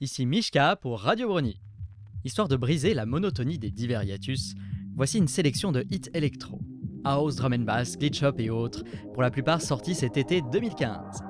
Ici Mishka pour Radio Brony. Histoire de briser la monotonie des divers hiatus, voici une sélection de hits électro. House, drum and bass, glitch hop et autres, pour la plupart sortis cet été 2015.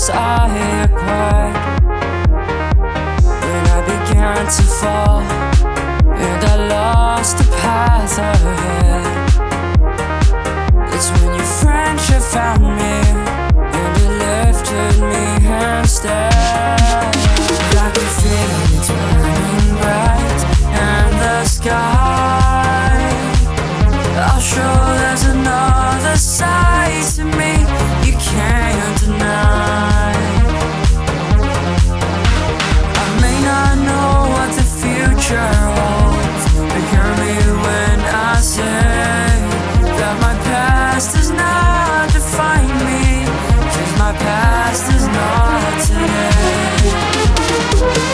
as I acquired when I began to fall, and I lost the path ahead. It's when your friendship found me, and it lifted me instead. I could feel it turning bright, and the sky. I'll show there's another side to me you can't. me when I say that my past does not define me, my past is not today.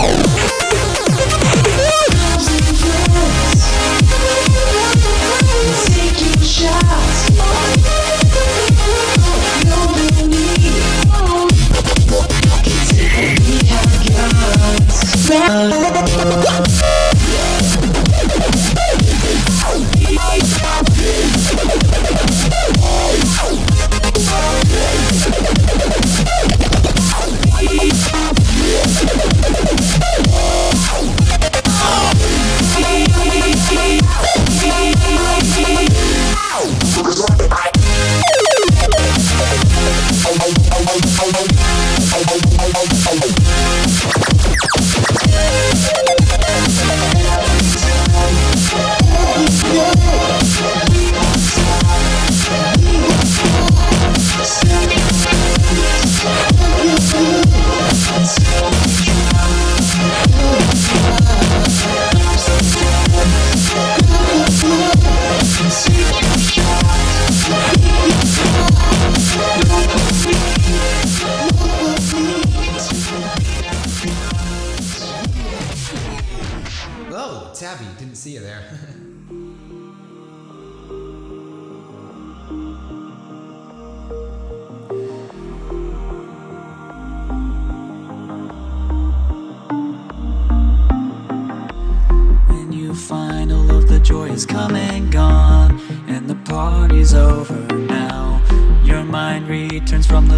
Oh.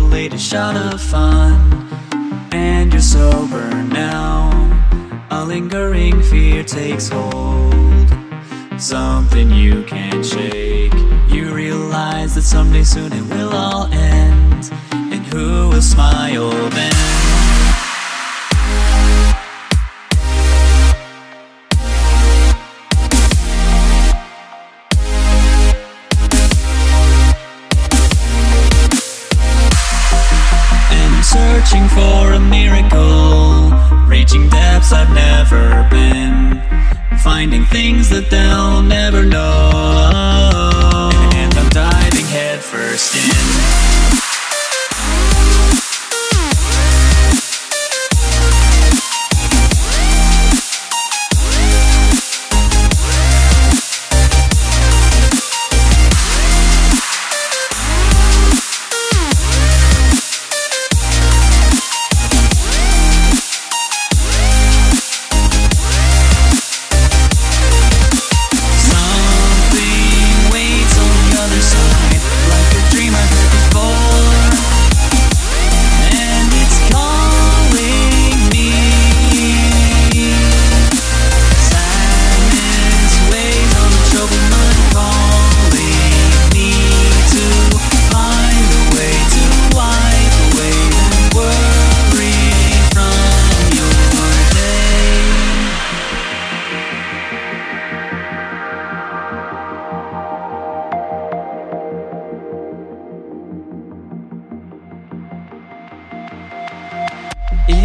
the latest shot of fun. And you're sober now. A lingering fear takes hold. Something you can't shake. You realize that someday soon it will all end. And who will smile then?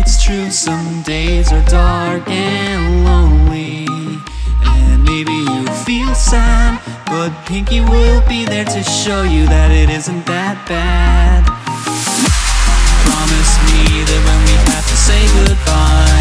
It's true, some days are dark and lonely. And maybe you feel sad, but Pinkie will be there to show you that it isn't that bad. Promise me that when we have to say goodbye.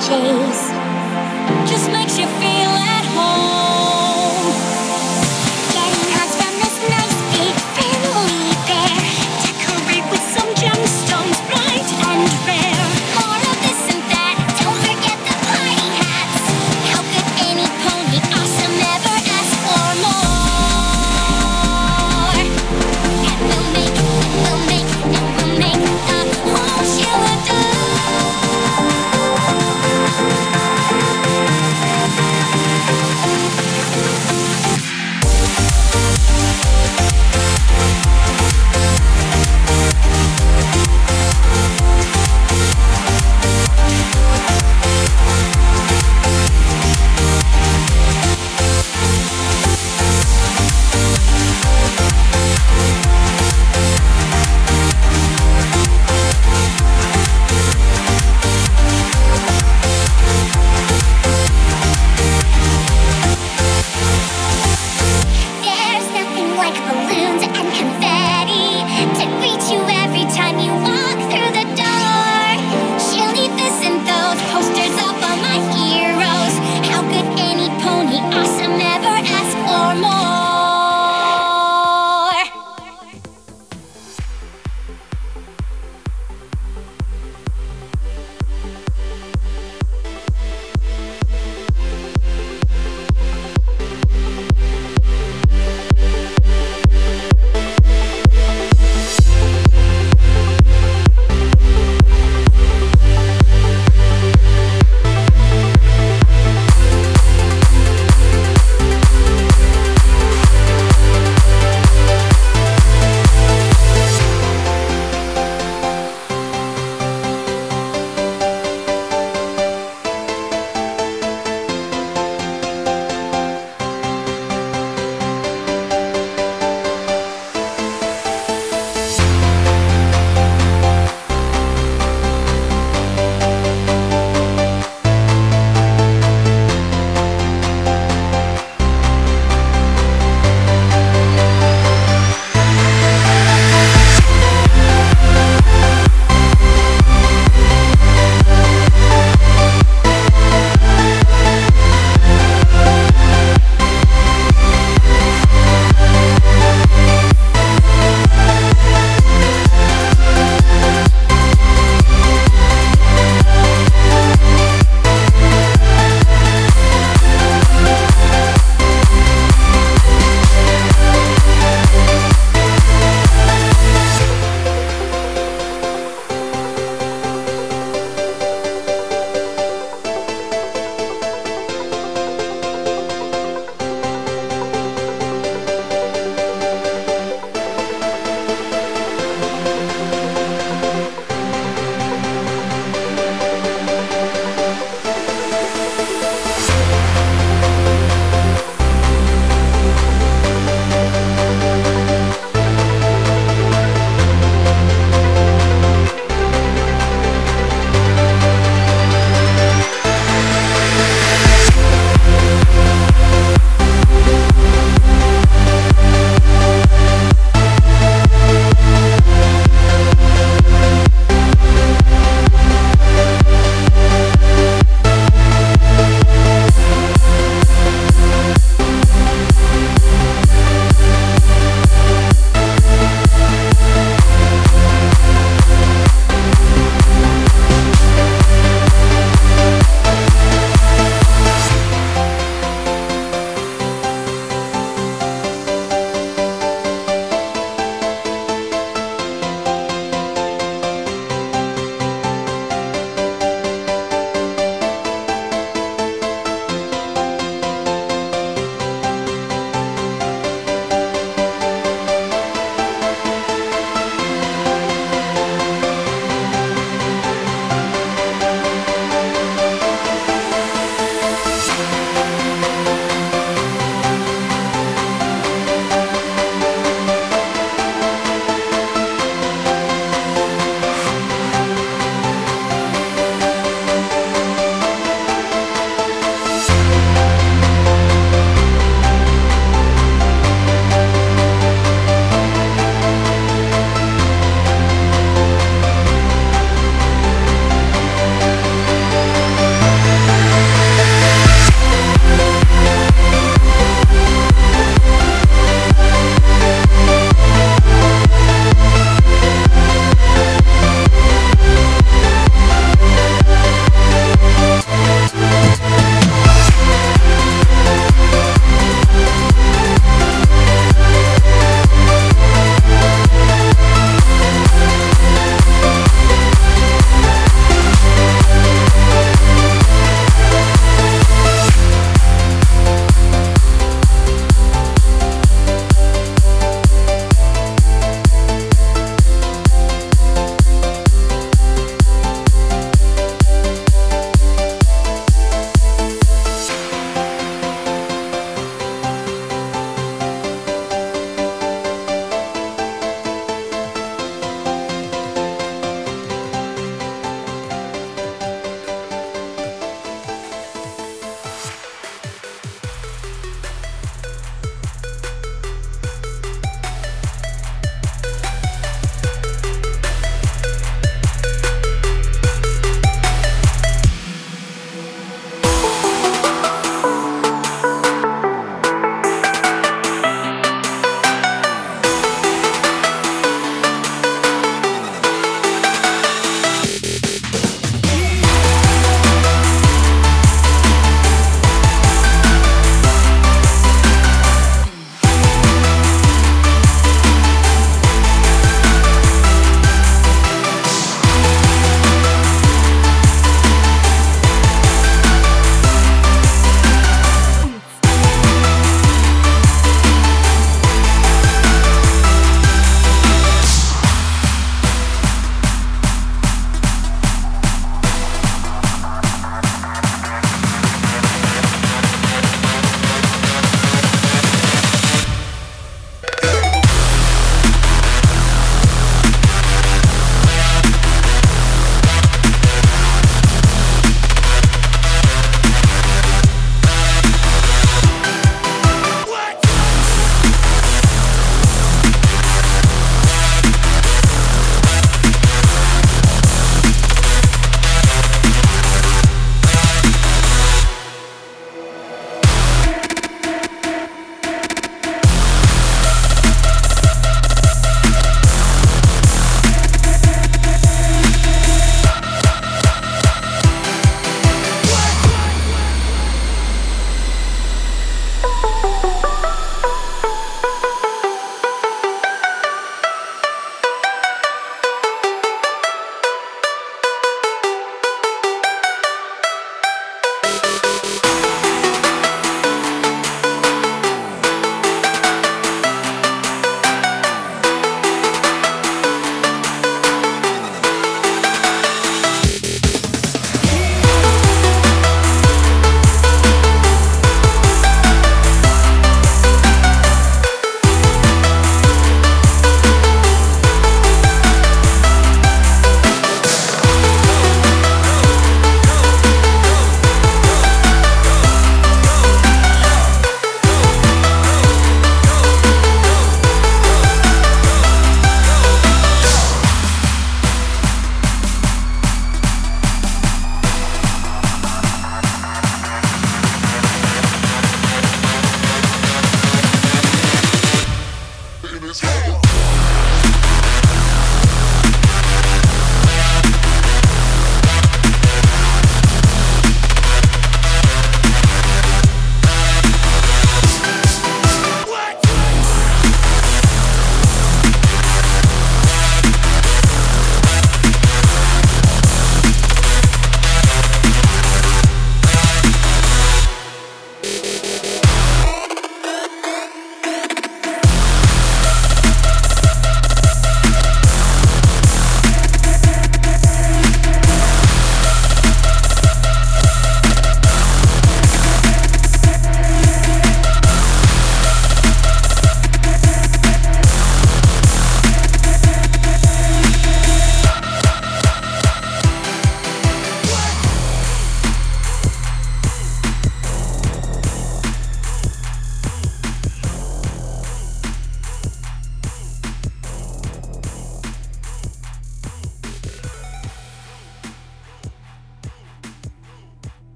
chase.